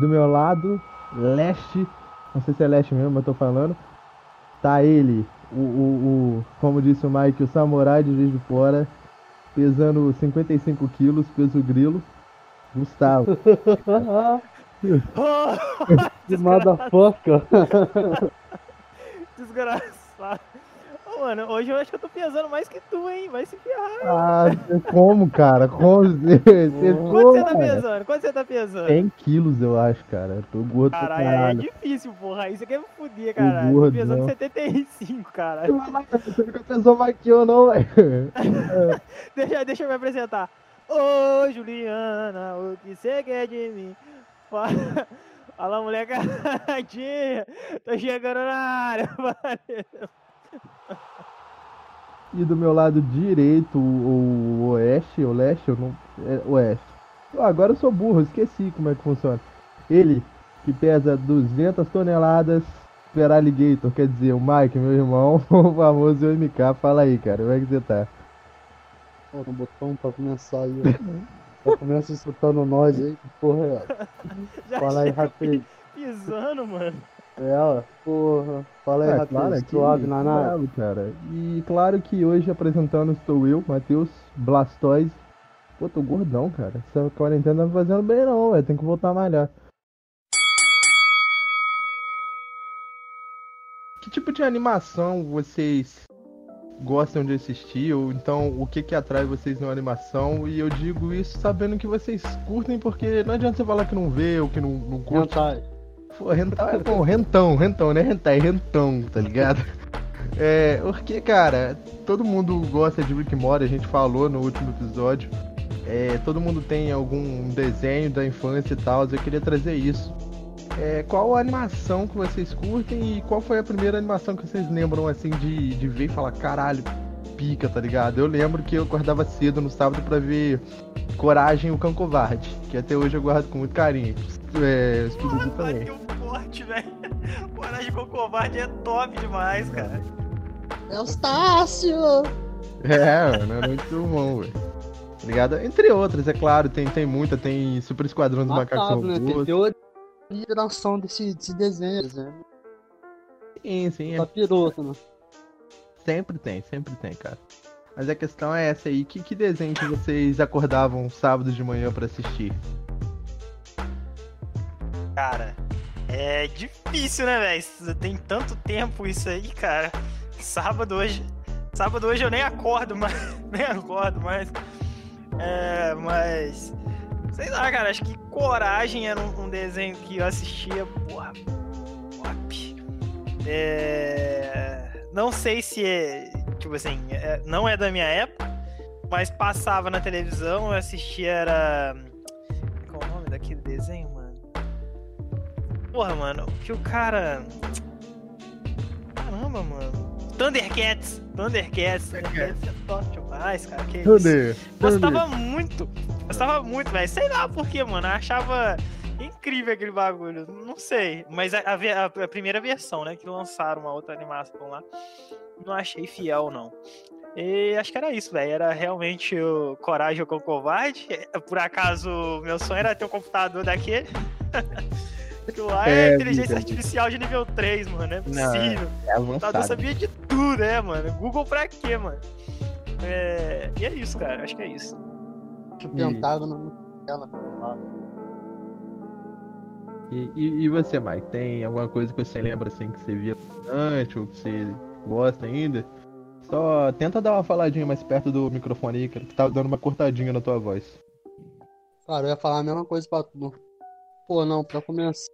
Do meu lado, leste, não sei se é leste mesmo, mas eu tô falando. Tá ele, o, o, o como disse o Mike, o samurai de Juiz de Fora, pesando 55 quilos, peso grilo. Gustavo. Que motherfucker. Desgraçado. Mano, hoje eu acho que eu tô pesando mais que tu, hein? Vai se ferrar. Ah, como, cara? Como você, você Quanto pô, você tá cara? pesando? Quanto você tá pesando? 100 quilos, eu acho, cara. Eu tô gordo Caralho, é caralho. difícil, porra. Aí você quer me fuder, caralho. gordo, Tô pesando não. 75, caralho. Você nunca pensou mais que eu, não, velho. Deixa, deixa eu me apresentar. Ô, Juliana, o que você quer de mim? Fala, Fala molecadinha. Tô chegando na área. Valeu. E do meu lado direito, o, o oeste, o leste, eu não. É, oeste. Ah, agora eu sou burro, esqueci como é que funciona. Ele, que pesa 200 toneladas, super alligator, quer dizer, o Mike, meu irmão, o famoso MK. Fala aí, cara, como é que você tá? Pô, no botão pra começar aí, ó. Já começa escutando nós aí, que porra é Fala aí, rapaz. pisando, mano. É, ó, porra. Fala aí, É, rapaz. claro, Suave bravo, cara. E claro que hoje apresentando estou eu, Matheus Blastoise. Pô, tô gordão, cara. Essa quarentena não tá fazendo bem não, velho. Tem que voltar a malhar. Que tipo de animação vocês gostam de assistir? Ou então o que que atrai vocês na animação? E eu digo isso sabendo que vocês curtem, porque não adianta você falar que não vê ou que não, não curte. Hentai. Pô, é bom, rentão, rentão, né? Rentai, rentão, tá ligado? É, porque, cara, todo mundo gosta de Rick Morty, a gente falou no último episódio. É, todo mundo tem algum desenho da infância e tal, eu queria trazer isso. É, qual a animação que vocês curtem e qual foi a primeira animação que vocês lembram, assim, de, de ver e falar, caralho, pica, tá ligado? Eu lembro que eu acordava cedo no sábado pra ver Coragem, o Cão Covarde, que até hoje eu guardo com muito carinho. É, Scooby-Doo também. Forte, velho. Coragem com covarde é top demais, cara. Eustácio! É, mano, é muito bom, velho. Tá Ligado? Entre outras, é claro, tem, tem muita, tem Super Esquadrão dos Macacos Macabro, né? Tem Robôs. teoria de geração desse, desse desenho, né? Sim, sim, é. Capiroto, né? sempre tem, sempre tem, cara. Mas a questão é essa aí, que, que desenho que vocês acordavam sábado de manhã pra assistir? Cara, é difícil, né, velho? Tem tanto tempo isso aí, cara. Sábado hoje. Sábado hoje eu nem acordo mais. Nem acordo mais. É, mas. Sei lá, cara. Acho que Coragem era um, um desenho que eu assistia, porra. Top. É. Não sei se é. Tipo assim, é- não é da minha época, mas passava na televisão, eu assistia, era. Qual o nome daquele? Porra, mano, que o cara. Caramba, mano. Thundercats! Thundercats! Thundercats é top demais, cara. Que isso. Thunder, Gostava muito. Gostava muito, velho. Sei lá por quê, mano. Eu achava incrível aquele bagulho. Não sei. Mas a, a- a primeira versão, né? Que lançaram uma outra animação lá. Não achei fiel, não. E acho que era isso, velho. Era realmente o Coragem com o Covarde. Por acaso, meu sonho era ter um computador daquele. Aquilo lá é, É, inteligência Vitor. artificial de nível 3, mano. É Não, possível. é O computador avançado. sabia de tudo, né, mano? Google pra quê, mano? É... E é isso, cara. Acho que é isso. O Pentágono ela lá. E, e, e você, Mike, tem alguma coisa que você lembra assim que você via antes ou que você gosta ainda? Só tenta dar uma faladinha mais perto do microfone aí, cara, que tá dando uma cortadinha na tua voz. Cara, eu ia falar a mesma coisa pra tu. Pô, não, pra começar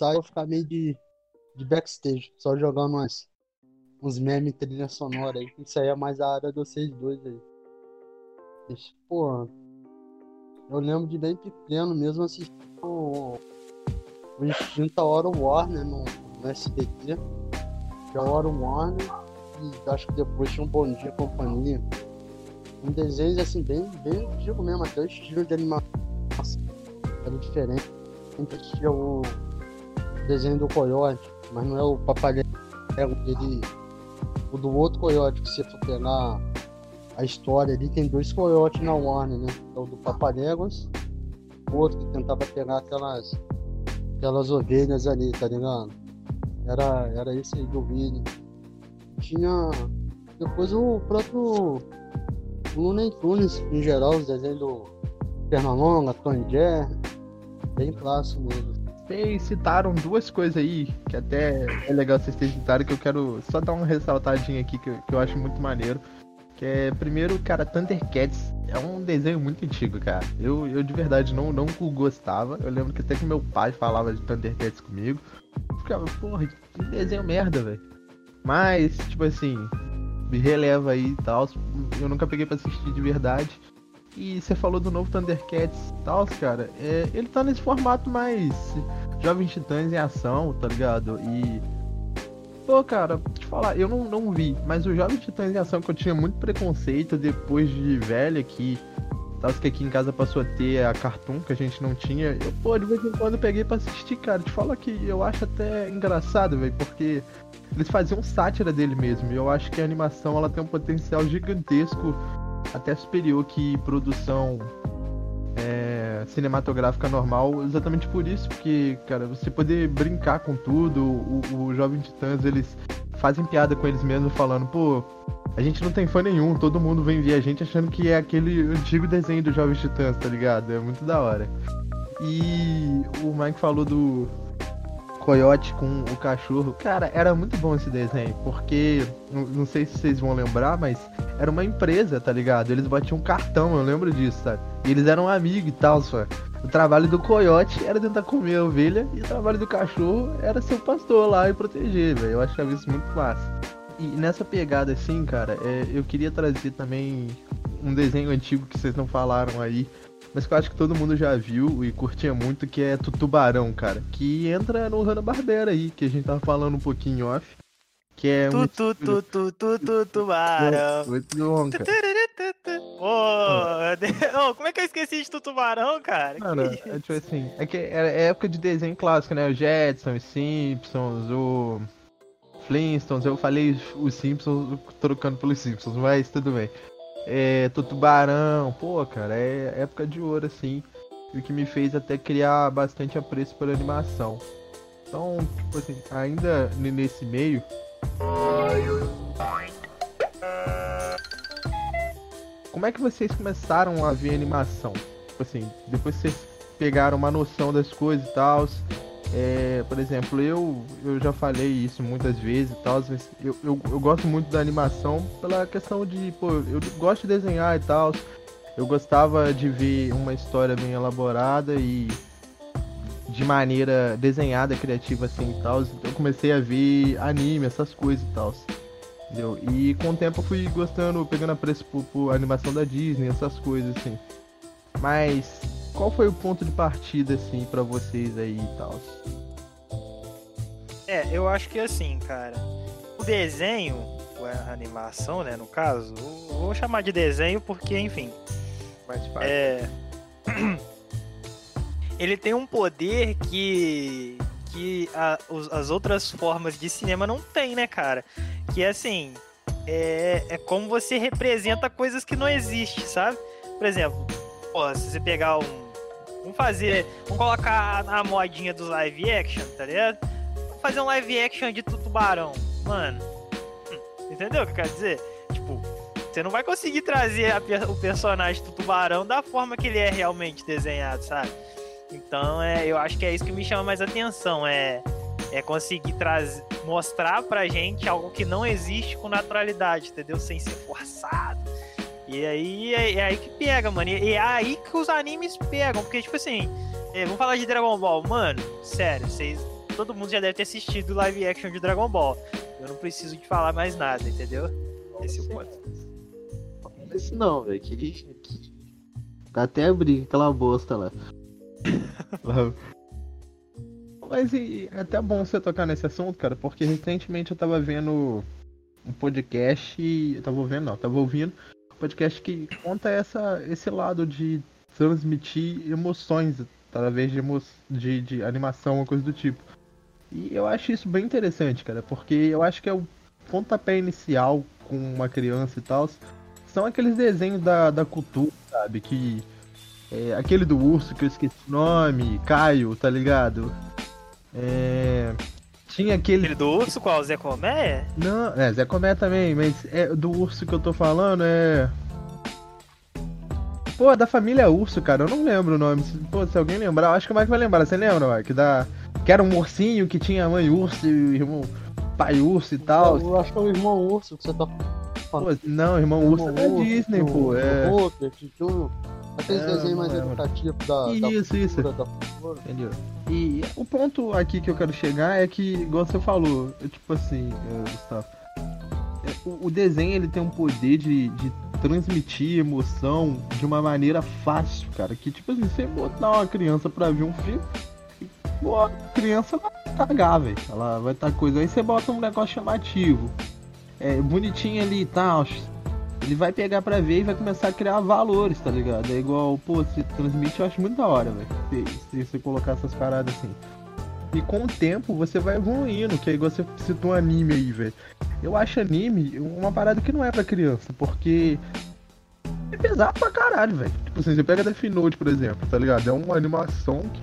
eu vou ficar meio de, de backstage, só jogando umas, uns memes trilha sonora aí. Isso aí é mais a área de vocês dois aí. Mas, pô, eu lembro de bem pequeno mesmo assistindo o, o Instinta Hora Warner no, no SBT. Que é a Hora Warner. E acho que depois tinha um Bom Dia Companhia. Um desenho assim, bem, bem antigo mesmo, até o estilo de animação era diferente. Sempre assistia o desenho do Coyote, mas não é o Papaléguas, ele. O do outro Coyote, que se for pegar a história ali, tem dois Coyotes na Warner, né? É o do Papaléguas, o outro que tentava pegar aquelas aquelas ovelhas ali, tá ligado? Era, era esse aí do vídeo. Tinha. Depois o próprio Looney Tunes, em geral, os desenhos do Pernalonga, Jerry. Bem clássico mesmo. Vocês citaram duas coisas aí, que até é legal vocês terem citado, que eu quero só dar uma ressaltadinha aqui, que eu, que eu acho muito maneiro. Que é, primeiro, cara, Thundercats é um desenho muito antigo, cara. Eu, eu de verdade não, não gostava. Eu lembro que até que meu pai falava de Thundercats comigo. Eu ficava, porra, que desenho merda, velho. Mas, tipo assim, me releva aí e tal. Eu nunca peguei pra assistir de verdade. E você falou do novo Thundercats e tal, cara. É, ele tá nesse formato mais Jovens Titãs em ação, tá ligado? E. Pô, cara, te falar, eu não, não vi, mas o Jovens Titãs em ação que eu tinha muito preconceito depois de velho aqui. Tal, que aqui em casa passou a ter a Cartoon, que a gente não tinha. Eu, pô, de vez em quando eu peguei pra assistir, cara. Te falo que eu acho até engraçado, velho, porque eles faziam sátira dele mesmo. E eu acho que a animação ela tem um potencial gigantesco até superior que produção é, cinematográfica normal, exatamente por isso, porque, cara, você poder brincar com tudo, o, o Jovem Titãs, eles fazem piada com eles mesmos, falando, pô, a gente não tem fã nenhum, todo mundo vem ver a gente achando que é aquele antigo desenho do Jovem Titãs, tá ligado? É muito da hora. E o Mike falou do, coiote com o cachorro. Cara, era muito bom esse desenho, porque não sei se vocês vão lembrar, mas era uma empresa, tá ligado? Eles batiam cartão, eu lembro disso, sabe? E eles eram amigos e tal, só. O trabalho do coiote era tentar comer a ovelha e o trabalho do cachorro era ser o pastor lá e proteger, velho. Eu achava isso muito massa. E nessa pegada assim, cara, é, eu queria trazer também um desenho antigo que vocês não falaram aí, mas que eu acho que todo mundo já viu e curtia muito, que é Tutubarão, cara. Que entra no Hanna-Barbera aí, que a gente tava falando um pouquinho off. Que é um... Tu, tu, tu, tu, tu, tubarão. Muito bom, cara. Pô, oh, como é que eu esqueci de Tutubarão, cara? Mano, é tipo assim, é que é época de desenho clássico, né? O Jetsons, os Simpsons, o Flintstones, eu falei os Simpsons trocando pelos Simpsons, mas tudo bem é, Tubarão, pô, cara, é época de ouro, assim. E o que me fez até criar bastante apreço pela animação. Então, tipo assim, ainda nesse meio. Como é que vocês começaram a ver animação? Tipo assim, depois vocês pegaram uma noção das coisas e tal. É, por exemplo, eu, eu já falei isso muitas vezes e tal, eu, eu, eu, gosto muito da animação pela questão de, pô, eu gosto de desenhar e tal. Eu gostava de ver uma história bem elaborada e de maneira desenhada, criativa assim e tal. Então eu comecei a ver anime, essas coisas e tal. Entendeu? E com o tempo eu fui gostando, pegando a preço por, por animação da Disney, essas coisas assim. Mas qual foi o ponto de partida, assim, para vocês aí e tal? É, eu acho que assim, cara, o desenho, a animação, né, no caso, vou chamar de desenho porque, enfim. Mais fácil. É. Ele tem um poder que. que a, as outras formas de cinema não tem, né, cara? Que é assim. É, é como você representa coisas que não existem, sabe? Por exemplo, se você pegar um Vamos fazer. Vamos colocar a modinha dos live action, tá ligado? Vamos fazer um live action de tubarão. Mano. Hum, entendeu o que eu quero dizer? Tipo, você não vai conseguir trazer a, o personagem do tubarão da forma que ele é realmente desenhado, sabe? Então, é, eu acho que é isso que me chama mais atenção. É, é conseguir trazer, mostrar pra gente algo que não existe com naturalidade, entendeu? Sem ser forçado e aí é, é, aí que pega, mano. E é aí que os animes pegam. Porque, tipo assim, é, vamos falar de Dragon Ball. Mano, sério, vocês. Todo mundo já deve ter assistido o live action de Dragon Ball. Eu não preciso de falar mais nada, entendeu? Esse é o ponto. Esse não, velho. Que, que... Até abrir aquela bosta lá. Mas e, é até bom você tocar nesse assunto, cara, porque recentemente eu tava vendo um podcast. Eu tava ouvindo, não, tava ouvindo podcast que conta essa, esse lado de transmitir emoções através de, emo de, de animação, uma coisa do tipo. E eu acho isso bem interessante, cara, porque eu acho que é o pontapé inicial com uma criança e tal. São aqueles desenhos da, da cultura, sabe? Que. É, aquele do urso que eu esqueci o nome, Caio, tá ligado? É... Tinha aquele. Aquele do urso qual? Zé Comé? Não, é, Zé Comé também, mas é do urso que eu tô falando é. Pô, é da família Urso, cara, eu não lembro o nome. Se- Pô, se alguém lembrar, eu acho que o Mike vai lembrar. Você lembra, Mike? Da... Que era um ursinho que tinha mãe urso e irmão pai urso e tal. Eu acho que é o irmão urso que você tá Pô, não, irmão urso é da Disney, pô. É. o Aqueles É, desenhos mais lembro. educativos da, da Isso, isso. cultura, da cultura. Entendeu? E o ponto aqui que eu quero chegar é que, igual você falou, é tipo assim, é, Gustavo, é, o, o desenho ele tem um poder de, de transmitir emoção de uma maneira fácil, cara. Que tipo assim, você botar uma criança pra ver um filme, pô, a criança vai cagar, velho. Ela vai estar coisa. Aí você bota um negócio chamativo, é, bonitinho ali e tal. Ele vai pegar pra ver e vai começar a criar valores, tá ligado? É igual, pô, se transmite, eu acho muito da hora, velho. Se, você colocar essas paradas assim. E com o tempo você vai evoluindo, que é igual você citou um anime aí, velho. Eu acho anime uma parada que não é pra criança, porque é pesado pra caralho, velho. Tipo assim, você pega Death Note, por exemplo, tá ligado? É uma animação que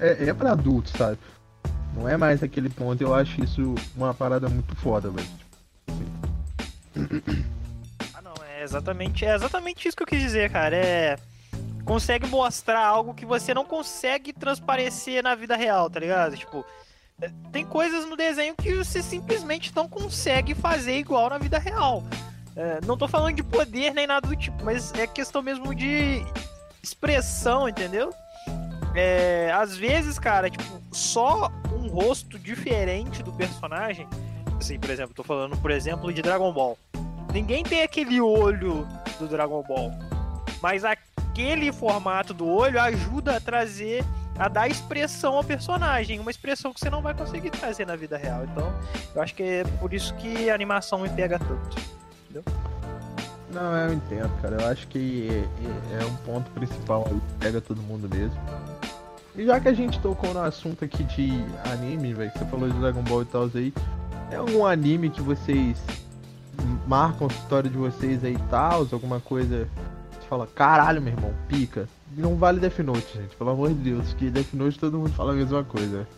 é, é pra adultos, sabe? Não é mais aquele ponto, eu acho isso uma parada muito foda, velho. É exatamente, é exatamente isso que eu quis dizer, cara. É. Consegue mostrar algo que você não consegue transparecer na vida real, tá ligado? Tipo, é, tem coisas no desenho que você simplesmente não consegue fazer igual na vida real. É, não tô falando de poder nem nada do tipo, mas é questão mesmo de expressão, entendeu? É, às vezes, cara, tipo, só um rosto diferente do personagem. Assim, por exemplo, tô falando, por exemplo, de Dragon Ball. Ninguém tem aquele olho do Dragon Ball. Mas aquele formato do olho ajuda a trazer, a dar expressão ao personagem. Uma expressão que você não vai conseguir trazer na vida real. Então, eu acho que é por isso que a animação me pega tanto. Não, eu entendo, cara. Eu acho que é, é um ponto principal que pega todo mundo mesmo. E já que a gente tocou no assunto aqui de anime, velho, você falou de Dragon Ball e tal aí, é algum anime que vocês marcam a história de vocês aí e tal, alguma coisa você fala, caralho, meu irmão, pica. Não vale Death Note, gente, pelo amor de Deus, que Death Note todo mundo fala a mesma coisa.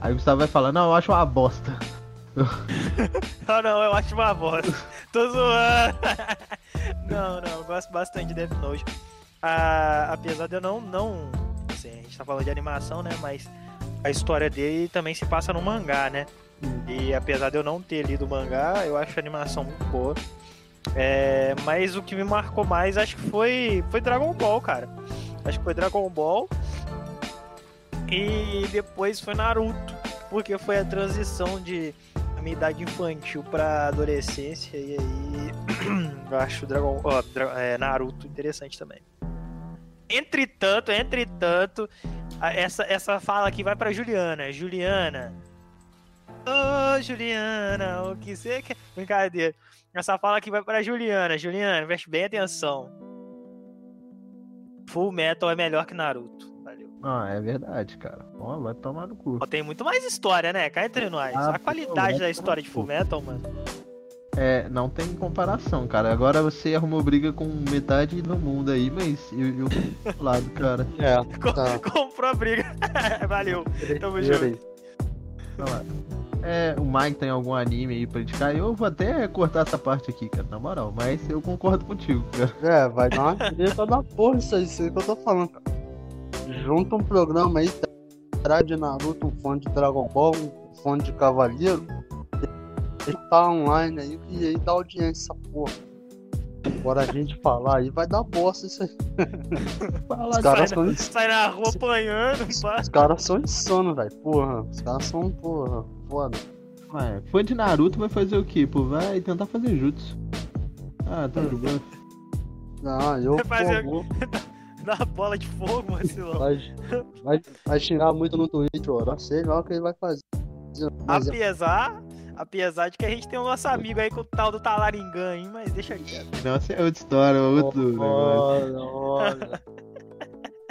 Aí o Gustavo vai falar, não, eu acho uma bosta. Não, não, eu acho uma bosta. Tô zoando. não, não, eu gosto bastante de Death Note. Ah, apesar de eu não, não. Assim, a gente tá falando de animação, né? Mas a história dele também se passa no mangá, né? E apesar de eu não ter lido o mangá, eu acho a animação muito boa. É, mas o que me marcou mais acho que foi, foi Dragon Ball, cara. Acho que foi Dragon Ball. E depois foi Naruto. Porque foi a transição de a minha idade infantil pra adolescência. E aí eu acho Dragon, ó, é, Naruto interessante também. Entretanto, entretanto, essa, essa fala aqui vai pra Juliana. Juliana. Ô, Juliana, o que você quer? Brincadeira. Essa fala aqui vai pra Juliana. Juliana, preste bem atenção. Full Metal é melhor que Naruto. Valeu. Ah, é verdade, cara. Ó, vai tomar no cu. Ó, tem muito mais história, né? Cá entre nós. Ah, a qualidade da história de Full Metal, mano. É, não tem comparação, cara. Agora você arrumou briga com metade do mundo aí, mas eu, eu lado, cara. É, Com- tá. Comprou a briga. Valeu. Tamo Peraí. Vai lá. É, o Mike tem algum anime aí pra indicar? Eu vou até cortar essa parte aqui, cara, na moral. Mas eu concordo contigo, cara. É, vai dar uma treta da porra isso aí, que eu tô falando, cara. Junta um programa aí, traz de Naruto, um fã de Dragon Ball, um fã de Cavaleiro. Tá online aí e aí dá audiência porra. Bora a gente falar aí, vai dar bosta isso aí. Os caras são, ins- Sai na rua apanhando, pá. os caras são insanos, velho. Porra, os caras são, porra, foda. Ué, fã de Naruto vai fazer o quê? Pô, vai tentar fazer jutsu. Ah, tá jogando. Não, eu, Vai fazer- pô, Dá bola de fogo, vacilão. vai, vai, vai xingar muito no Twitter, ó. Sei lá o que ele vai fazer. Mas é Apesar, apesar de que a gente tem o nosso amigo aí com o tal do Talaringã, hein? Mas deixa quieto. Nossa, é outra história, outro negócio. Olha, olha.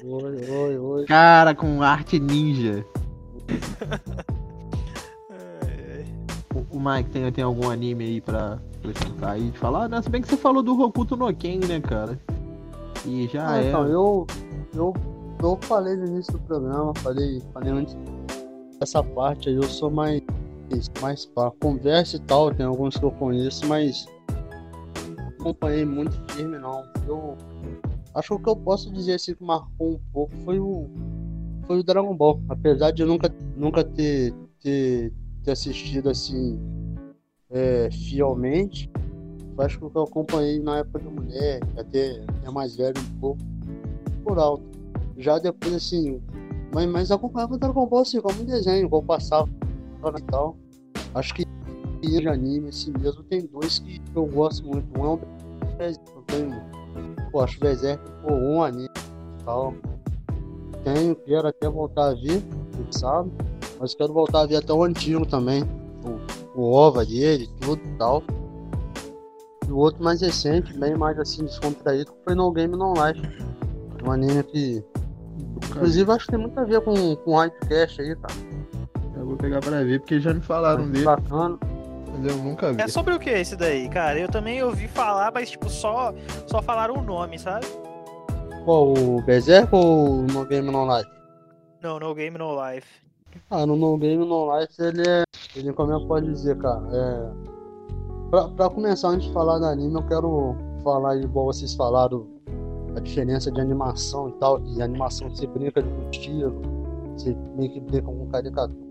Oi, oi, oi. Cara com arte ninja. O, o Mike tem, tem algum anime aí pra acrescentar aí de falar? Não, se bem que você falou do Hokuto no Ken, né, cara? E já Ah, é. então, eu, eu, eu falei no início do programa, falei, falei antes essa parte aí eu sou mais mais para conversa e tal, tem alguns que eu conheço, mas acompanhei muito firme não. Eu acho que o que eu posso dizer assim que marcou um pouco foi o foi o Dragon Ball, apesar de eu nunca nunca ter ter, ter assistido assim é, fielmente. Acho que o que eu acompanhei na época de mulher, até é mais velho um pouco, por alto. Já depois assim, mas, mas acompanhava o Dragon Ball assim, como um desenho, como passava e tal. Acho que de anime assim mesmo tem dois que eu gosto muito. Um é o Berserk, tenho, pô, acho Berserk, pô, um anime e tal. Tenho, quero até voltar a ver, sabe? Mas quero voltar a ver até o antigo também. O, o OVA dele, tudo e tal. E o outro mais recente, bem mais assim, descontraído, foi No Game No Life. Um anime que. Inclusive acho que tem muito a ver com, com o Hypecast aí, cara. Pegar pra ver, porque já me falaram Mas dele, Bacana. mas eu nunca vi. É sobre o que esse daí, cara? Eu também ouvi falar, mas tipo, só, só falaram o nome, sabe? Qual, o Berserk ou o No Game No Life? Não, No Game No Life. Ah, no No Game No Life ele é. Ele, como eu posso dizer, cara? É. Pra, pra começar, antes de falar do anime, eu quero falar, igual vocês falaram, a diferença de animação e tal, que a animação você brinca com estilo, você meio que brinca com caricatura.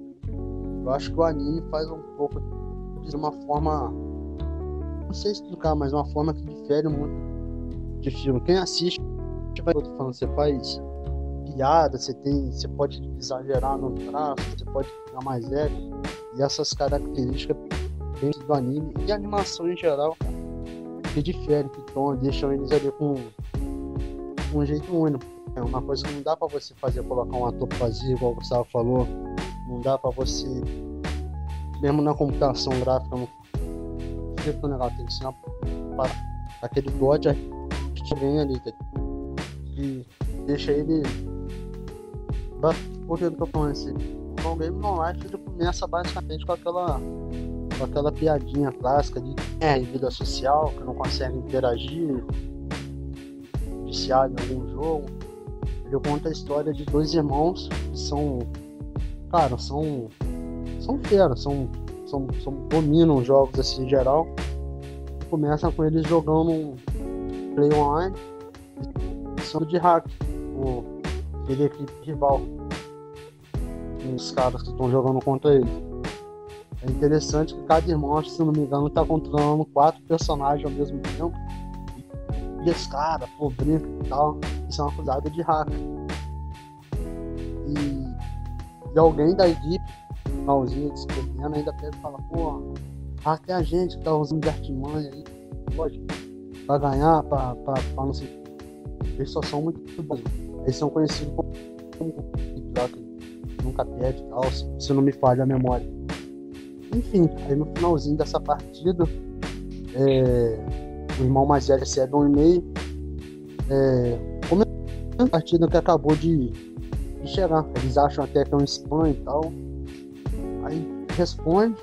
Eu acho que o anime faz um pouco de uma forma. Não sei explicar, mas uma forma que difere muito de filme. Quem assiste, vai falando, você faz piada, você tem. Você pode exagerar no traço, você pode ficar mais leve. E essas características dentro do anime e animação em geral, que difere, que tom, deixam eles ali com, um jeito único. É uma coisa que não dá pra você fazer, colocar um ator pra fazer, igual o Gustavo falou. Não dá pra você, mesmo na computação gráfica, não fica legal, tem que ser para- aquele dodge que vem ali, tá? que deixa ele. Por que eu tô falando assim? O Game No Life ele começa basicamente com aquela com aquela piadinha clássica de é, vida social, que não consegue interagir, viciado em algum jogo. Ele conta a história de dois irmãos que são. Cara, são. São feras, são, são, são. dominam jogos assim em geral. Começa com eles jogando play online são de hack, o, aquele equipe rival. Os caras que estão jogando contra ele. É interessante que cada irmão, se não me engano, tá controlando quatro personagens ao mesmo tempo. E esse cara, pô, brinca e tal. Isso é uma acusada de hack. E, e alguém da equipe, finalzinho descrevendo, ainda pega e fala, pô, hack é a gente que tá usando de artimanha aí. Pode. Pra ganhar, pra, pra, pra não sei eles só são muito bons. Eles são conhecidos como, que nunca perde tal, se, se não me falha a memória. Enfim, aí no finalzinho dessa partida, é, o irmão mais velho recebe um e-mail. É, é a partida que acabou de, de chegar. Eles acham até que é um spam e tal. Aí responde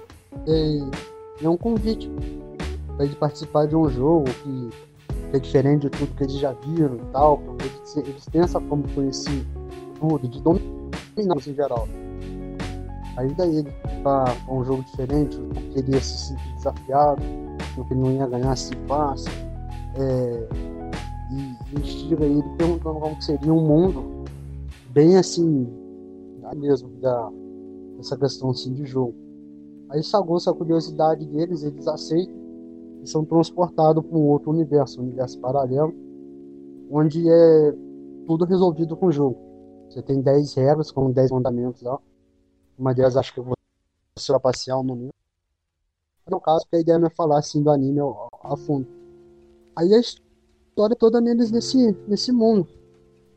é, é um convite para ele participar de um jogo que é diferente de tudo que eles já viram e tal, porque eles, eles têm essa forma de conhecer tudo, de dominar em geral. Aí daí ele tá com um jogo diferente, não queria se sentir desafiado, não que ele não ia ganhar assim fácil, é, e instiga ele perguntando como seria um mundo bem assim, mesmo, da, dessa questão assim de jogo. Aí aguça a curiosidade deles, eles aceitam e são transportados para um outro universo, um universo paralelo, onde é tudo resolvido com o jogo. Você tem 10 regras, com 10 mandamentos lá. Uma delas acho que eu vou trapacear um momento. No caso, a ideia não é falar assim do anime a fundo. Aí a história toda neles nesse, nesse mundo.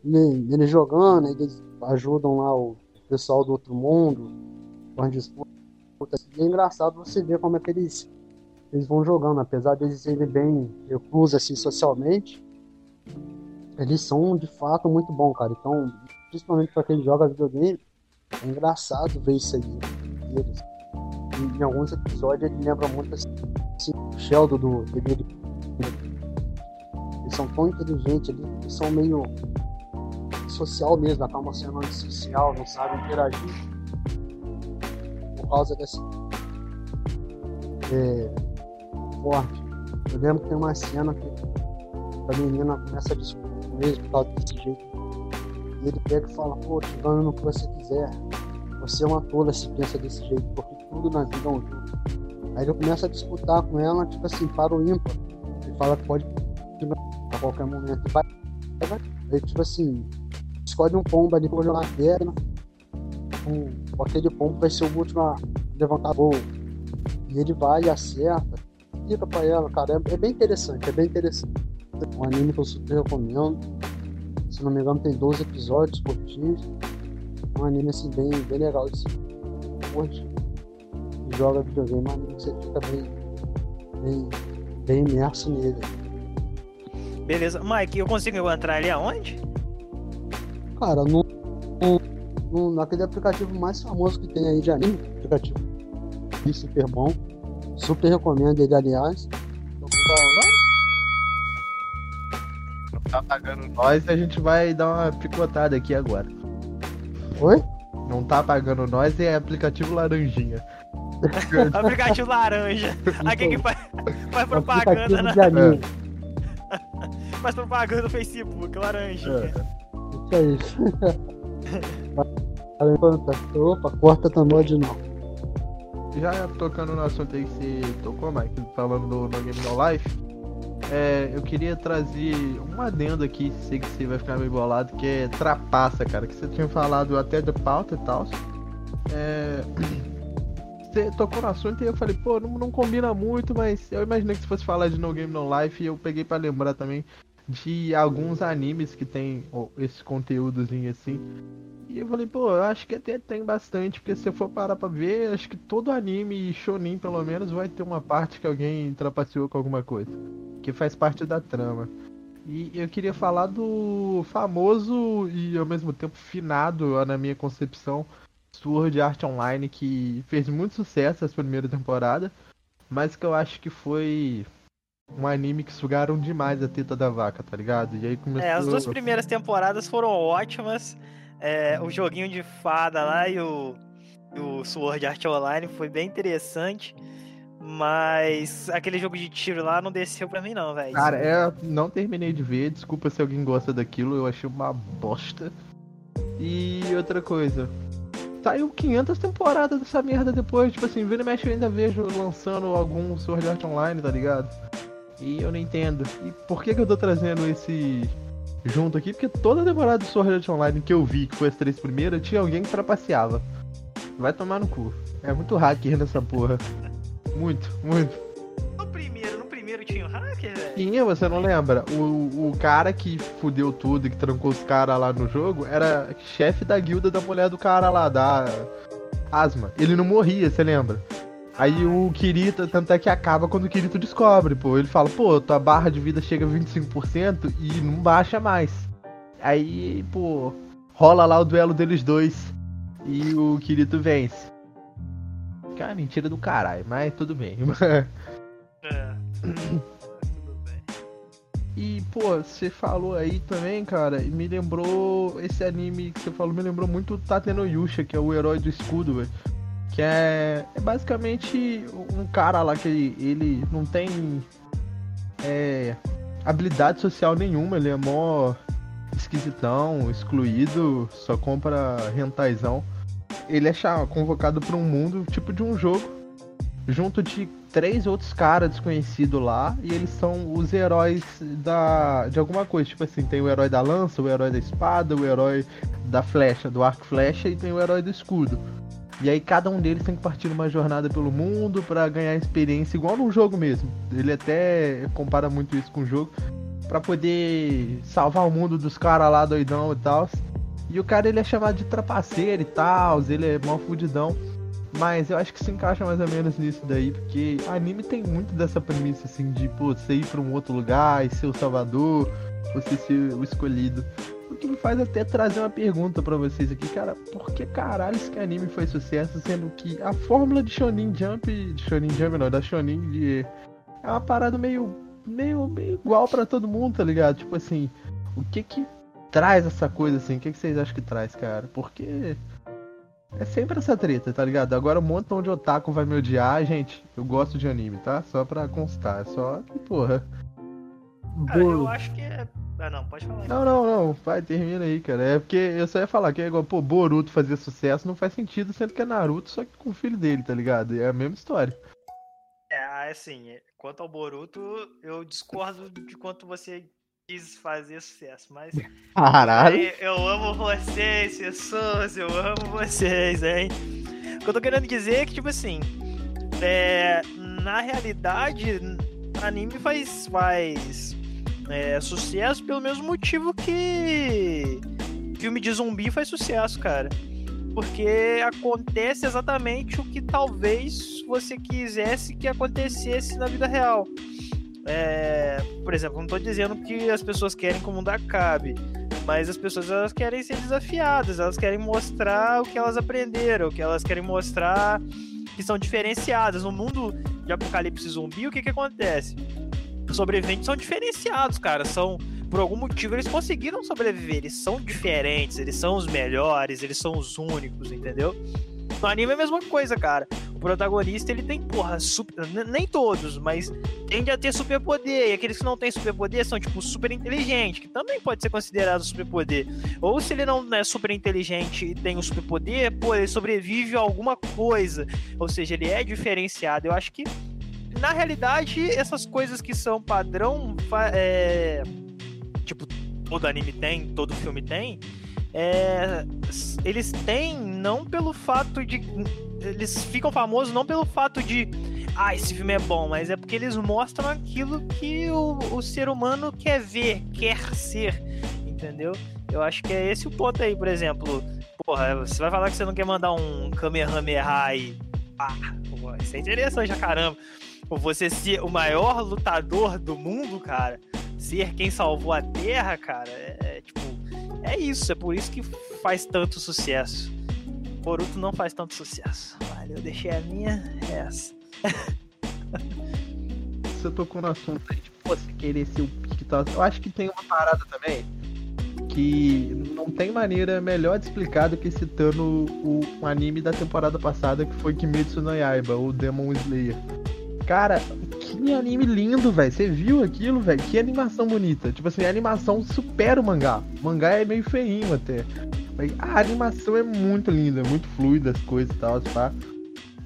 Ne- Eles jogando, eles ajudam lá o pessoal do outro mundo, disputas. E é engraçado você ver como é que eles eles vão jogando, apesar deles serem bem reclusos assim socialmente, eles são de fato muito bons, cara. Então, principalmente para quem joga videogame, é engraçado ver isso aí. Eles. Em, em alguns episódios ele lembra muito assim, assim, o Sheldon do dele. Eles são tão inteligentes, eles, eles são meio social mesmo, acabam sendo antissocial, não sabem interagir. por causa dessa. É, forte. Eu lembro que tem uma cena que a menina começa a discutir ele por causa desse jeito. E ele pega e fala, pô, te ganho no que você quiser. Você é uma tola se pensa desse jeito, porque tudo na vida é um jogo. Aí ele começa a disputar com ela, tipo assim, para o ímpar. Ele fala que pode a qualquer momento. E vai, aí, tipo assim, escolhe um pombo ali pra jogar a perna. Um, aquele pombo vai ser o último a levantar gol. E ele vai e acerta. Fica pra ela, cara. É, é bem interessante, é bem interessante. Um anime que eu super recomendo. Se não me engano, tem 12 episódios dia. Um anime assim bem, bem legal de curte. Joga videogame, um anime que você fica bem, bem, bem imerso nele. Beleza. Mike, eu consigo entrar ali aonde? Cara, no, no, no, naquele aplicativo mais famoso que tem aí de anime, aplicativo super bom. Super recomendo ele, aliás. Não tá pagando nós, a gente vai dar uma picotada aqui agora. Oi? Não tá pagando nós, é aplicativo laranjinha. aplicativo laranja. Aqui que faz, faz propaganda, né? faz propaganda no Facebook, laranjinha. É. Isso aí. Opa, corta também de novo já tocando no assunto aí que você tocou, Mike, falando do No Game No Life, é, eu queria trazer um adendo aqui, sei que você vai ficar meio bolado, que é trapaça, cara, que você tinha falado até de pauta e tal. É, você tocou no assunto e eu falei, pô, não, não combina muito, mas eu imaginei que se fosse falar de No Game No Life, eu peguei para lembrar também de alguns animes que tem esse conteúdozinho assim. E eu falei, pô, eu acho que até tem bastante, porque se eu for parar pra ver, acho que todo anime shonen, pelo menos, vai ter uma parte que alguém trapaceou com alguma coisa. Que faz parte da trama. E eu queria falar do famoso e ao mesmo tempo finado, na minha concepção, Sword Art Online, que fez muito sucesso essa primeira temporada, mas que eu acho que foi um anime que sugaram demais a teta da vaca, tá ligado? E aí começou... É, as duas primeiras temporadas foram ótimas. É, o joguinho de fada lá e o, o Sword Art Online foi bem interessante. Mas aquele jogo de tiro lá não desceu pra mim, não, velho. Cara, é, não terminei de ver. Desculpa se alguém gosta daquilo. Eu achei uma bosta. E outra coisa. Saiu 500 temporadas dessa merda depois. Tipo assim, vira e mexe eu ainda vejo lançando algum Sword Art Online, tá ligado? E eu não entendo. E por que, que eu tô trazendo esse junto aqui? Porque toda temporada do Sword Art Online que eu vi, que foi as três primeiras, tinha alguém que trapaceava. Vai tomar no cu. É muito hacker nessa porra. Muito, muito. No primeiro, no primeiro tinha o hacker, velho? Tinha, você não lembra? O, o cara que fudeu tudo e que trancou os caras lá no jogo era chefe da guilda da mulher do cara lá, da Asma. Ele não morria, você lembra? Aí o Kirito, tanto é que acaba quando o Kirito descobre, pô. Ele fala, pô, tua barra de vida chega a 25% e não baixa mais. Aí, pô, rola lá o duelo deles dois e o Kirito vence. Cara, mentira do caralho, mas tudo bem. é. tudo bem. E, pô, você falou aí também, cara, e me lembrou. Esse anime que você falou me lembrou muito o Tateno Yusha, que é o herói do escudo, velho. Que é, é basicamente um cara lá que ele, ele não tem é, habilidade social nenhuma, ele é mó esquisitão, excluído, só compra rentaizão. Ele é convocado para um mundo tipo de um jogo, junto de três outros caras desconhecidos lá, e eles são os heróis da de alguma coisa. Tipo assim, tem o herói da lança, o herói da espada, o herói da flecha, do arco flecha, e tem o herói do escudo. E aí cada um deles tem que partir numa jornada pelo mundo para ganhar experiência, igual num jogo mesmo. Ele até compara muito isso com o jogo, para poder salvar o mundo dos caras lá doidão e tal. E o cara ele é chamado de trapaceiro e tal, ele é mal fudidão. Mas eu acho que se encaixa mais ou menos nisso daí, porque anime tem muito dessa premissa assim de pô, você ir pra um outro lugar e ser o salvador, você ser o escolhido. O que me faz até trazer uma pergunta para vocês aqui, cara. Por que caralho esse anime foi sucesso, sendo que a fórmula de Shonen Jump. De Shonen Jump não, da Shonen de. É uma parada meio. meio, meio igual para todo mundo, tá ligado? Tipo assim, o que que traz essa coisa assim? O que, que vocês acham que traz, cara? Porque. É sempre essa treta, tá ligado? Agora um montão de otaku vai me odiar, gente. Eu gosto de anime, tá? Só pra constar. Só que, porra. Cara, eu acho que é. Ah, não, pode falar. Não, não, não. Vai, termina aí, cara. É porque eu só ia falar que é igual, pô, Boruto fazer sucesso não faz sentido, sendo que é Naruto, só que com o filho dele, tá ligado? É a mesma história. É, assim, quanto ao Boruto, eu discordo de quanto você quis fazer sucesso, mas. Caralho! Eu amo vocês, pessoas, eu amo vocês, hein? O que eu tô querendo dizer é que, tipo assim, é, na realidade, anime faz, faz é, sucesso pelo mesmo motivo que filme de zumbi faz sucesso, cara. Porque acontece exatamente o que talvez você quisesse que acontecesse na vida real. É, por exemplo, não estou dizendo que as pessoas querem que o mundo acabe, mas as pessoas elas querem ser desafiadas, elas querem mostrar o que elas aprenderam, que elas querem mostrar que são diferenciadas. No mundo de apocalipse zumbi, o que, que acontece? Sobreviventes são diferenciados, cara. São, por algum motivo, eles conseguiram sobreviver. Eles são diferentes, eles são os melhores, eles são os únicos, entendeu? No anime é a mesma coisa, cara. O protagonista, ele tem, porra, super... nem todos, mas tende a ter superpoder. E aqueles que não têm superpoder são, tipo, super inteligente, que também pode ser considerado superpoder. Ou se ele não é super inteligente e tem um superpoder, pô, ele sobrevive a alguma coisa. Ou seja, ele é diferenciado. Eu acho que, na realidade, essas coisas que são padrão, é... tipo, todo anime tem, todo filme tem é, eles têm não pelo fato de. Eles ficam famosos não pelo fato de. Ah, esse filme é bom, mas é porque eles mostram aquilo que o, o ser humano quer ver, quer ser, entendeu? Eu acho que é esse o ponto aí, por exemplo. Porra, você vai falar que você não quer mandar um Kamehameha e. Ah, isso é interessante, caramba. Você ser o maior lutador do mundo, cara, ser quem salvou a Terra, cara, é, é tipo é isso, é por isso que faz tanto sucesso. Boruto não faz tanto sucesso. Olha, eu deixei a minha essa. Você tocou no assunto aí, tipo, você querer ser o pique tal. Eu acho que tem uma parada também que não tem maneira melhor de explicar do que citando o, o anime da temporada passada que foi Kimetsu no Yaiba, o Demon Slayer. Cara, que anime lindo, velho. Você viu aquilo, velho? Que animação bonita. Tipo assim, a animação supera o mangá. O mangá é meio feinho até. Mas a animação é muito linda, muito fluida as coisas e tal, tá?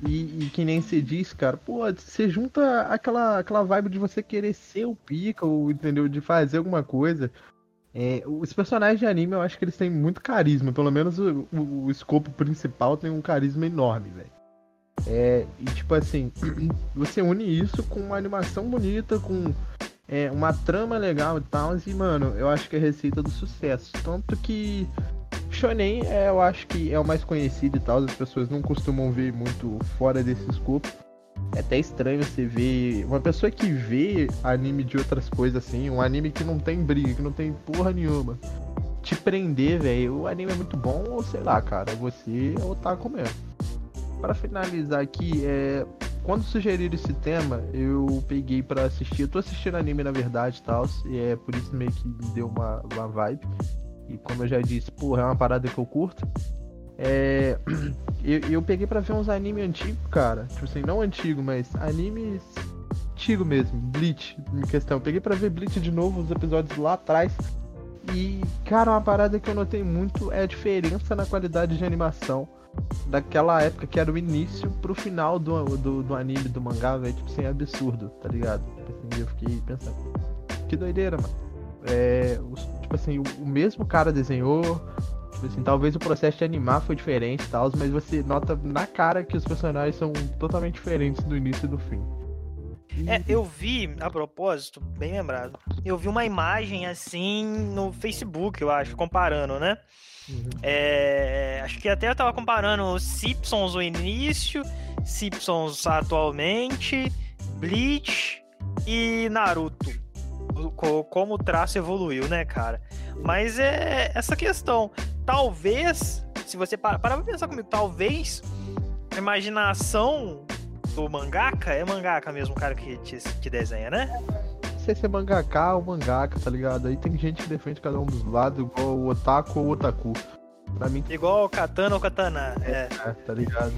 E, e, que nem você diz, cara, pô, você junta aquela, aquela vibe de você querer ser o pica, ou, entendeu? De fazer alguma coisa. É, os personagens de anime eu acho que eles têm muito carisma, pelo menos o, o, o escopo principal tem um carisma enorme, velho. É, e tipo assim, você une isso com uma animação bonita, com é, uma trama legal e tal, e mano, eu acho que é a receita do sucesso. Tanto que Shonen é, eu acho que é o mais conhecido e tal, as pessoas não costumam ver muito fora desse escopo. É até estranho você ver uma pessoa que vê anime de outras coisas assim, um anime que não tem briga, que não tem porra nenhuma. Te prender, velho, o anime é muito bom, ou sei lá, cara, você é otaku mesmo para finalizar aqui, é, quando sugeriram esse tema, eu peguei para assistir. Eu tô assistindo anime na verdade e tal, e é por isso meio que me deu uma, uma vibe. E como eu já disse, porra, é uma parada que eu curto. É, eu, eu peguei para ver uns animes antigos, cara. Tipo assim, não antigo, mas animes antigo mesmo, Bleach, em questão. Eu peguei para ver Bleach de novo, os episódios lá atrás. E, cara, uma parada que eu notei muito é a diferença na qualidade de animação daquela época que era o início pro final do, do, do anime, do mangá, velho, tipo assim, é absurdo, tá ligado? Tipo assim, eu fiquei pensando, que doideira, mano. É, tipo assim, o, o mesmo cara desenhou, tipo assim, talvez o processo de animar foi diferente e tal, mas você nota na cara que os personagens são totalmente diferentes do início e do fim. É, eu vi, a propósito, bem lembrado, eu vi uma imagem assim no Facebook, eu acho, comparando, né? Uhum. É, acho que até eu tava comparando os Simpsons o início, Simpsons atualmente, Bleach e Naruto. Como o traço evoluiu, né, cara? Mas é essa questão. Talvez, se você parar pra pensar comigo, talvez a imaginação do mangaka é mangaka mesmo, o cara que, te, que desenha, né? sei se é mangaka ou mangaka, tá ligado? Aí tem gente que defende cada um dos lados, igual o otaku ou o otaku. Pra mim, Igual Katana ou Katana. É. é, tá ligado?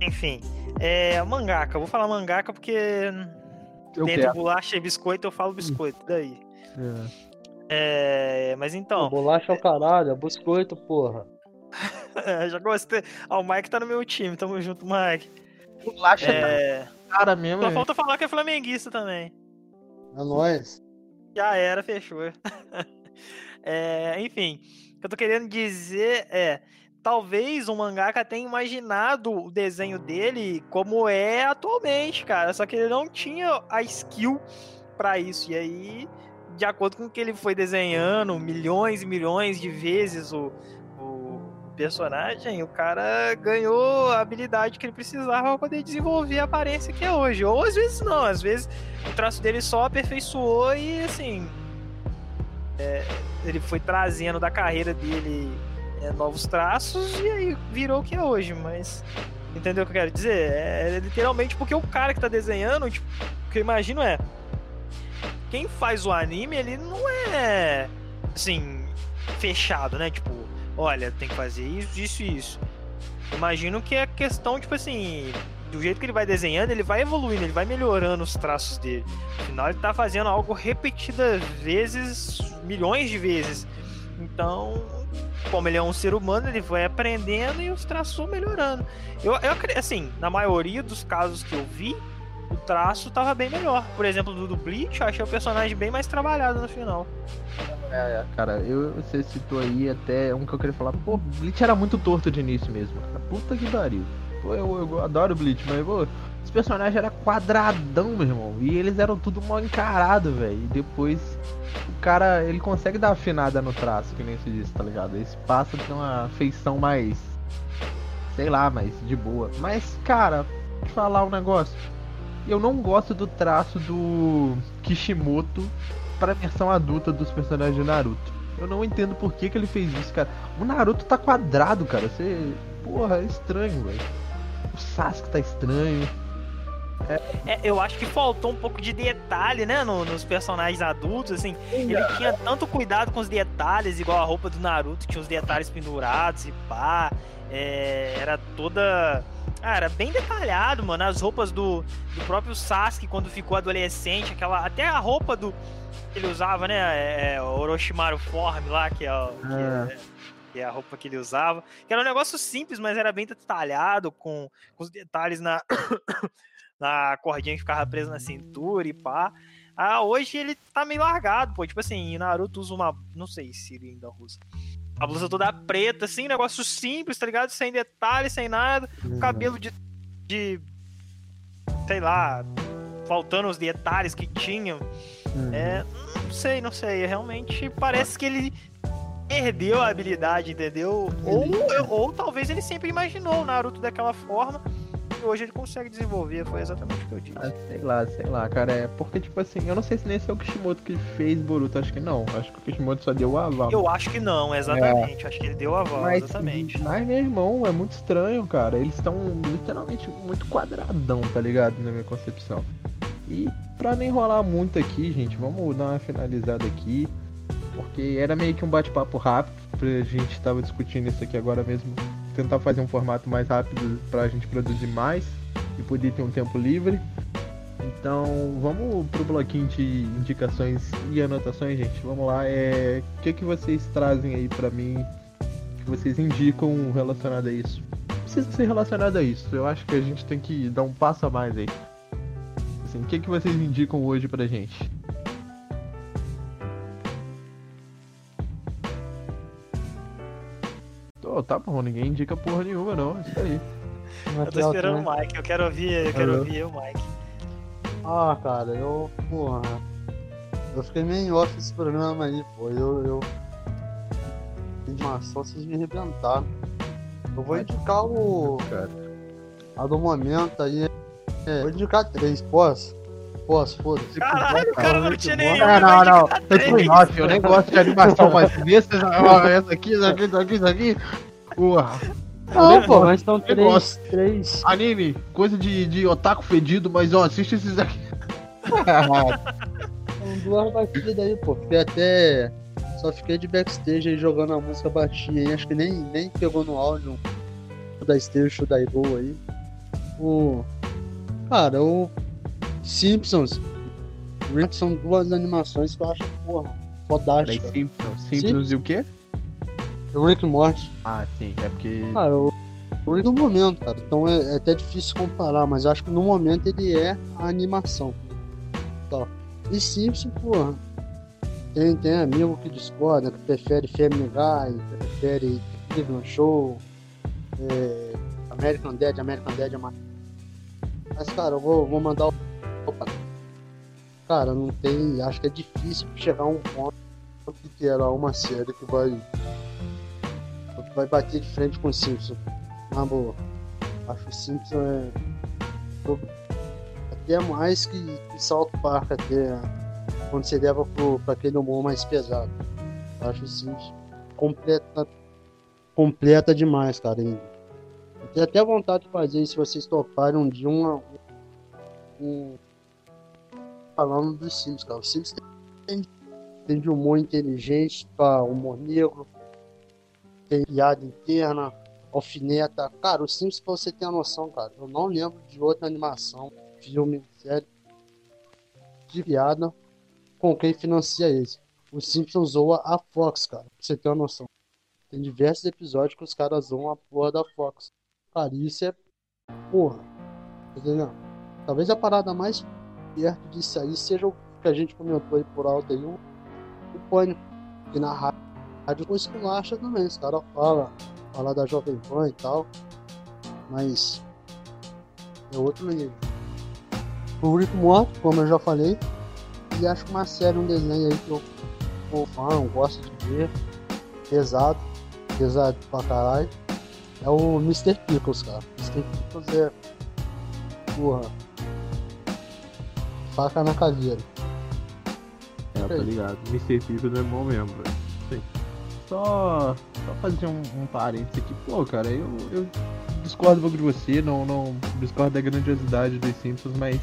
Enfim. É, mangaka. Vou falar mangaka porque Eu dentro quero. bolacha e biscoito eu falo biscoito. Daí. É. É, mas então, Bolacha ao caralho, é biscoito, porra. já gostei. Ó, o Mike tá no meu time, tamo junto, Mike. Bolacha É, cara mesmo. só é. falta falar que é flamenguista também. É nóis. Já era, fechou. É, enfim, o que eu tô querendo dizer é. Talvez o mangaka tenha imaginado o desenho dele como é atualmente, cara. Só que ele não tinha a skill pra isso. E aí, de acordo com o que ele foi desenhando milhões e milhões de vezes o personagem, o cara ganhou a habilidade que ele precisava pra poder desenvolver a aparência que é hoje. Ou às vezes não, às vezes o traço dele só aperfeiçoou e assim. é, ele foi trazendo da carreira dele é, novos traços e aí virou o que é hoje, mas. Entendeu o que eu quero dizer? É, é literalmente porque o cara que tá desenhando, tipo, o que eu imagino é. Quem faz o anime, ele não é. Assim. Fechado, né? Tipo, olha, tem que fazer isso, isso e isso. Imagino que é questão, tipo assim. Do jeito que ele vai desenhando, ele vai evoluindo, ele vai melhorando os traços dele. Afinal, ele tá fazendo algo repetidas vezes, milhões de vezes. Então, como ele é um ser humano, ele vai aprendendo e os traços vão melhorando. Eu, eu assim, na maioria dos casos que eu vi, o traço tava bem melhor. Por exemplo, do, do Bleach, eu achei o personagem bem mais trabalhado no final. É, cara, eu, você citou aí até um que eu queria falar. Pô, Bleach era muito torto de início mesmo. Cara. Puta que pariu. Pô, eu, eu adoro Bleach, mas, pô, os personagens eram quadradão, meu irmão. E eles eram tudo mal encarado, velho. E depois o cara, ele consegue dar afinada no traço, que nem se diz, tá ligado? Esse passa a ter uma feição mais. Sei lá, mais de boa. Mas, cara, deixa eu falar um negócio. Eu não gosto do traço do Kishimoto pra versão adulta dos personagens de Naruto. Eu não entendo por que, que ele fez isso, cara. O Naruto tá quadrado, cara. Você. Porra, é estranho, velho. O Sasuke tá estranho. É, eu acho que faltou um pouco de detalhe, né, no- nos personagens adultos, assim. Ele tinha tanto cuidado com os detalhes, igual a roupa do Naruto, tinha os detalhes pendurados e pá. é, era toda. Ah, era bem detalhado, mano. As roupas do, do próprio Sasuke quando ficou adolescente, aquela. Até a roupa do. Que ele usava, né? É, é, Orochimaru Form lá, que é, o- que Ah. é- que é a roupa que ele usava. Que era um negócio simples, mas era bem detalhado, com, com os detalhes na, na cordinha que ficava presa na cintura e pá. Ah, hoje ele tá meio largado, pô. Tipo assim, Naruto usa uma. Não sei se ele ainda usa. A blusa toda preta, assim, negócio simples, tá ligado? Sem detalhes, sem nada. O cabelo de. de sei lá. Faltando os detalhes que tinham. Uhum. É. Não sei, não sei. Realmente parece que ele perdeu a habilidade, entendeu? Ou, ou talvez ele sempre imaginou o Naruto daquela forma. E hoje ele consegue desenvolver. Foi exatamente o que eu disse. Ah, sei lá, sei lá, cara. É porque, tipo assim, eu não sei se nesse é o Kishimoto que fez Boruto. Acho que não. Acho que o Kishimoto só deu o aval. Eu acho que não, exatamente. Acho que ele deu a voz, Mas, exatamente. mas, meu irmão, é muito estranho, cara. Eles estão literalmente muito quadradão, tá ligado? Na minha concepção. E pra não enrolar muito aqui, gente, vamos dar uma finalizada aqui. Porque era meio que um bate-papo rápido. A gente tava discutindo isso aqui agora mesmo. Tentar fazer um formato mais rápido pra gente produzir mais e poder ter um tempo livre. Então vamos pro bloquinho de indicações e anotações, gente. Vamos lá. É... O que, que vocês trazem aí pra mim que vocês indicam relacionado a isso? Precisa ser relacionado a isso. Eu acho que a gente tem que dar um passo a mais aí. Assim, o que, que vocês indicam hoje pra gente? Tô, tá bom, ninguém indica porra nenhuma não, isso aí. Eu tô esperando o Mike, eu quero ouvir, eu quero Alô? ouvir o Mike. Ah, cara, eu. Porra. Eu fiquei meio em off esse programa aí, pô. Eu. eu... Mas só vocês me arrebentaram. Eu vou indicar o. Cara. A do momento aí. É, vou indicar três, posso? Posso, foda-se. Caralho, o cara não tinha nenhum. Não, não, não. Eu off, eu nem gosto de animação, mas desses, ó, essa aqui, essa aqui, essa aqui, essa aqui. Porra. Não, pô, mas estão três. Três. Anime, coisa de, de otaku fedido, mas ó, assiste esses aqui. São duas batidas aí, pô. Fiquei até. só fiquei de backstage aí jogando a música baixinha aí. Acho que nem, nem pegou no áudio o da Stage, o da Go aí. O. Cara, o Simpsons. Rick são duas animações que eu acho, porra, fodástica. Simpsons. Simpsons e o quê? O Rick Morty. Ah, sim, é porque. Cara, o Rick no momento, cara. Então é, é até difícil comparar, mas eu acho que no momento ele é a animação. Tá. E Simpsons, porra. Tem, tem amigo que discorda, que prefere Family Guy, que prefere Cleveland Show, é, American Dad, American Dad é mais. Mas, cara, eu vou, vou mandar o. Cara, não tem. Acho que é difícil chegar a um ponto que terá uma série que vai. que vai bater de frente com o Simpsons. Na boa. Acho que o Simpsons é. Até mais que, que South Park, até. Quando você leva pro, pra aquele humor mais pesado. Acho o Simpsons completa. Completa demais, cara. Eu tenho até vontade de fazer se vocês toparem um dia um, falando dos Sims, cara. Os Sims tem, tem de humor inteligente para humor negro, tem piada interna, alfineta. Cara, os Sims, pra você ter uma noção, cara, eu não lembro de outra animação, filme, série de piada com quem financia esse. O Simpsons zoa a Fox, cara, pra você ter uma noção. Tem diversos episódios que os caras zoam a porra da Fox. Cara, isso é. Porra. Entendeu? Talvez a parada mais perto disso aí seja o que a gente comentou aí por alto aí, o, o pânico. Que na rádio, com esculacha também. Os caras falam fala da Jovem Pan e tal. Mas é outro nível. O Rick Morto, como eu já falei. E acho que uma série, um desenho aí que eu sou fã, eu gosto de ver. Pesado. Pesado pra caralho. É o Mr. Pickles, cara. Mr. Pickles é. Porra. Faca na caveira. É, tá ligado. Mr. Pickles é bom mesmo, velho. Sim. Só, só fazer um, um parênteses aqui. Pô, cara, eu, eu discordo um pouco de você, não, não discordo da grandiosidade dos Simpsons, mas.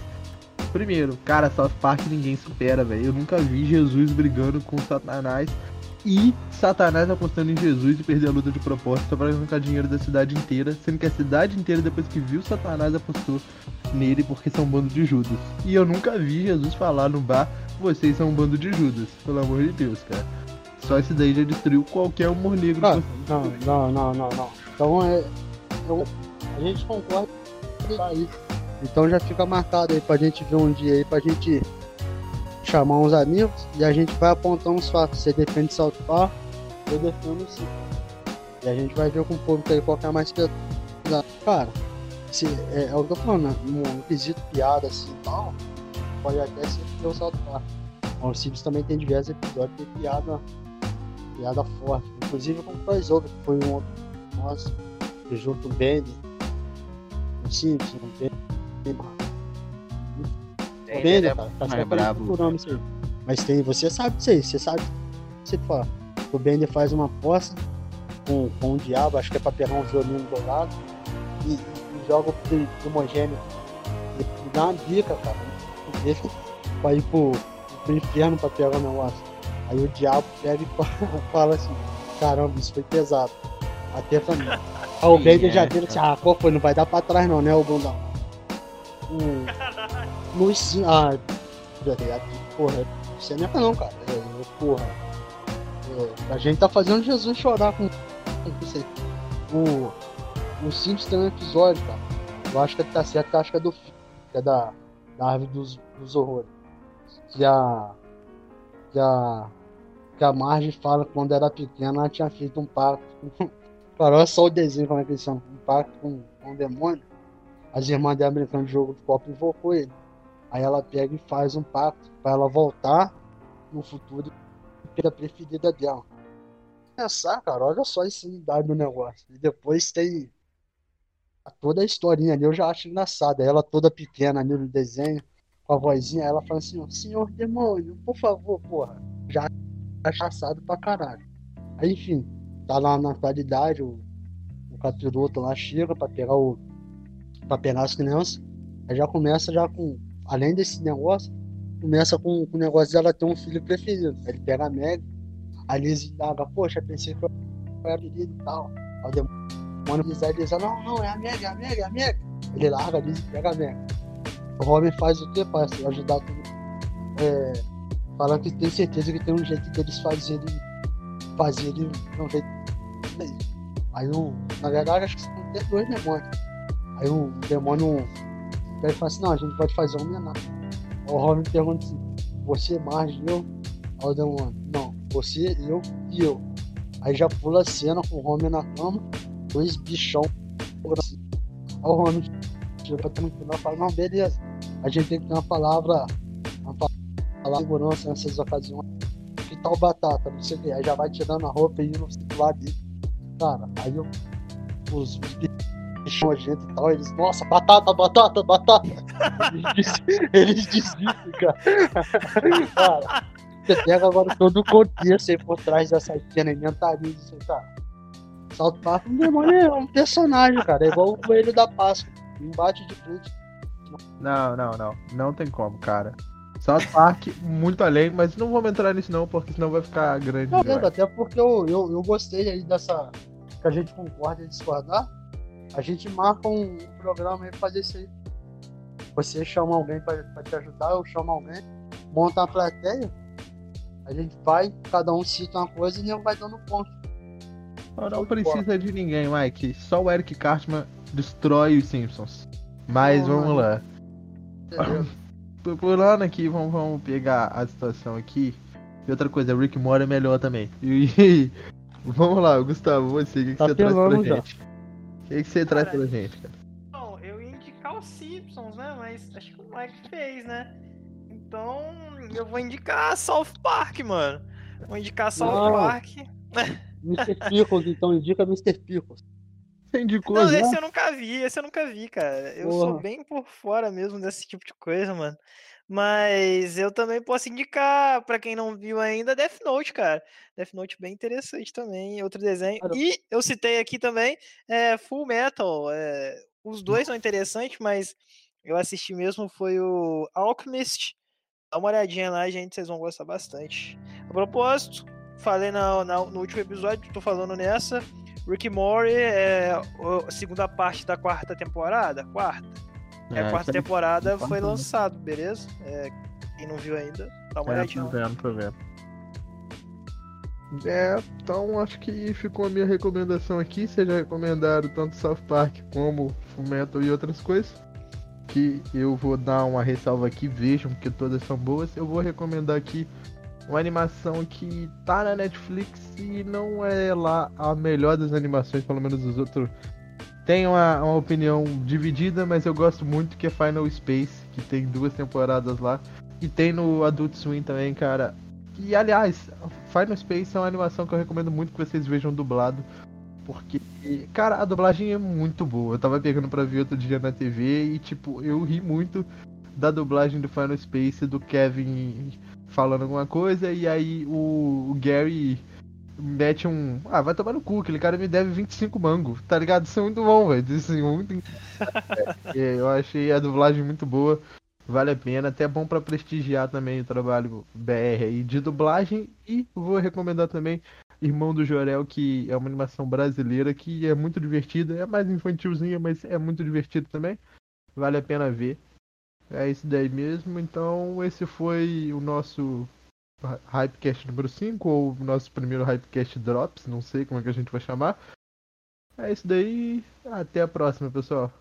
Primeiro, cara, South Park ninguém supera, velho. Eu nunca vi Jesus brigando com Satanás e Satanás apostando em Jesus e perder a luta de propósito só pra arrancar dinheiro da cidade inteira, sendo que a cidade inteira, depois que viu Satanás, apostou nele porque são um bando de Judas. E eu nunca vi Jesus falar no bar, vocês são um bando de Judas, pelo amor de Deus, cara. Só esse daí já destruiu qualquer humor negro. Ah, não, não, não, não, não. Então é. eu- a gente concorda com aí. Então já fica marcado aí pra gente ver um dia aí, pra gente chamar uns amigos e a gente vai apontar uns fatos. Você defende South Park, eu defendo sim. E a gente vai ver com o público aí qual que é mais pesada. Cara, se, é, é o que eu tô falando, né? no no quesito piada assim e tal, pode até ser que o South Park. O Simpsons também tem diversos episódios de piada, piada forte. Inclusive com o crossover, que foi um outro nosso, junto o Bendy, o Simpsons, o Bendy, o Bendy, cara, tá sempre brabo, isso aí. Mas tem, você sabe disso aí, você sabe. Você fala. O Bender faz uma aposta com, com o diabo, acho que é pra pegar um violino dourado, e, e joga o pri- primogênito. E, e dá uma dica, cara. Ele vai ir pro, pro inferno pra pegar o negócio. Aí o diabo pega e fala, assim, caramba, isso foi pesado. Até pra mim. Aí o Bender já é, vira assim, ah, qual foi? Não vai dar pra trás não, né, o bundão? Hum, no sim, ah, já ligado? Porra, você é não, cara. É, porra. É, a gente tá fazendo Jesus chorar com. O, o Simpsons tem um episódio, cara. Eu acho que tá certo, que acho que é do que é da, da árvore dos, dos horrores. Que a. Que a. Que a Marge fala que quando era pequena ela tinha feito um pacto. Cara, olha só o desenho como é que eles são. Um pacto com, com um demônio. As irmãs dela brincando de jogo de copo invocou ele. Aí ela pega e faz um pacto pra ela voltar no futuro e ter a preferida dela. Pensar, cara, olha só a insanidade do negócio. E depois tem toda a historinha ali, eu já acho engraçada. Ela toda pequena ali no desenho, com a vozinha, ela fala assim, senhor demônio, por favor, porra. Já acho engraçado pra caralho. Aí, enfim, tá lá na atualidade, o, o capiroto lá chega pra pegar o. pra pegar as crianças. Aí já começa já com. Além desse negócio, começa com, com o negócio dela ter um filho preferido. Ele pega a Meg, A Liz indaga, poxa, pensei que eu era querido e tal. O demônio diz, diz, não, não, é a Meg, é a Meg, é a Meg. Ele larga a Liz e pega a Meg. O Robin faz o que para ajudar tudo? É, falando que tem certeza que tem um jeito deles fazerem fazerem não jeito aí um, na verdade acho que são até dois demônios aí um demônio ele fala assim não a gente pode fazer uma homenagem o Robin pergunta assim você mais eu aí o não você eu e eu aí já pula a cena com o Robin na cama dois bichão assim. aí o Robin chega no final fala não beleza a gente tem que ter uma palavra uma palavra de segurança nessas ocasiões que tal batata, não sei o que. Aí já vai tirando a roupa e indo lá dele. Cara, aí eu, os, os bichos nojentos e tal, eles, nossa, batata, batata, batata. eles desistem, cara. cara. Você pega agora todo o contexto aí por trás dessa cena e mentaliza isso, cara. Salto Park, um demônio é um personagem, cara. É igual o coelho da Páscoa. Embate de frente. Não, não, não. Não tem como, cara. South Park, muito além, mas não vamos entrar nisso não, porque senão vai ficar grande. Não, não, até porque eu, eu, eu gostei aí dessa. Que a gente concorda e discordar. A gente marca um programa aí pra fazer isso aí. Você chama alguém pra, pra te ajudar, eu chamo alguém, monta uma plateia, a gente vai, cada um cita uma coisa e nem vai dando ponto. Não, não precisa de ninguém, Mike. Só o Eric Cartman destrói os Simpsons. Mas não, vamos lá. Pulando aqui, vamos, vamos pegar a situação aqui. E outra coisa, Rick Mora é melhor também. E, vamos lá, Gustavo, você, o que, que tá você traz pra já. gente? O que, que você cara, traz pra gente, cara? Bom, eu ia indicar os Simpsons, né? Mas acho que o Mike fez, né? Então, eu vou indicar South Park, mano. Vou indicar South Não. Park. Mr. Pickles, então indica Mr. Pickles. Você indicou Não, já? esse eu nunca vi, esse eu nunca vi, cara. Eu Porra. sou bem por fora mesmo desse tipo de coisa, mano. Mas eu também posso indicar, para quem não viu ainda, Death Note, cara. Death Note bem interessante também, outro desenho. E eu citei aqui também é, Full Metal. É, os dois são interessantes, mas eu assisti mesmo foi o Alchemist. Dá uma olhadinha lá, gente, vocês vão gostar bastante. A propósito, falei na, na, no último episódio, tô falando nessa. Rick Mori é a segunda parte da quarta temporada. Quarta. É, a quarta temporada foi lançado, beleza? É, quem não viu ainda, dá uma é, olhadinha. Tô vendo, tô vendo. É, então acho que ficou a minha recomendação aqui. Vocês já recomendaram tanto South Park como Fullmetal e outras coisas. Que eu vou dar uma ressalva aqui, vejam, porque todas são boas. Eu vou recomendar aqui uma animação que tá na Netflix e não é lá a melhor das animações, pelo menos os outros. Tem uma, uma opinião dividida, mas eu gosto muito que é Final Space, que tem duas temporadas lá. E tem no Adult Swim também, cara. E aliás, Final Space é uma animação que eu recomendo muito que vocês vejam dublado. Porque, cara, a dublagem é muito boa. Eu tava pegando pra ver outro dia na TV e, tipo, eu ri muito da dublagem do Final Space do Kevin falando alguma coisa e aí o, o Gary mete um. Ah, vai tomar no cu, aquele cara me deve 25 mango, tá ligado? Isso é muito bom, velho. Assim, muito... é, eu achei a dublagem muito boa, vale a pena, até bom para prestigiar também o trabalho BR aí de dublagem. E vou recomendar também Irmão do Jorel, que é uma animação brasileira que é muito divertida, é mais infantilzinha, mas é muito divertido também. Vale a pena ver. É isso daí mesmo. Então, esse foi o nosso Hypecast número 5, ou nosso primeiro Hypecast Drops, não sei como é que a gente vai chamar. É isso daí. Até a próxima, pessoal.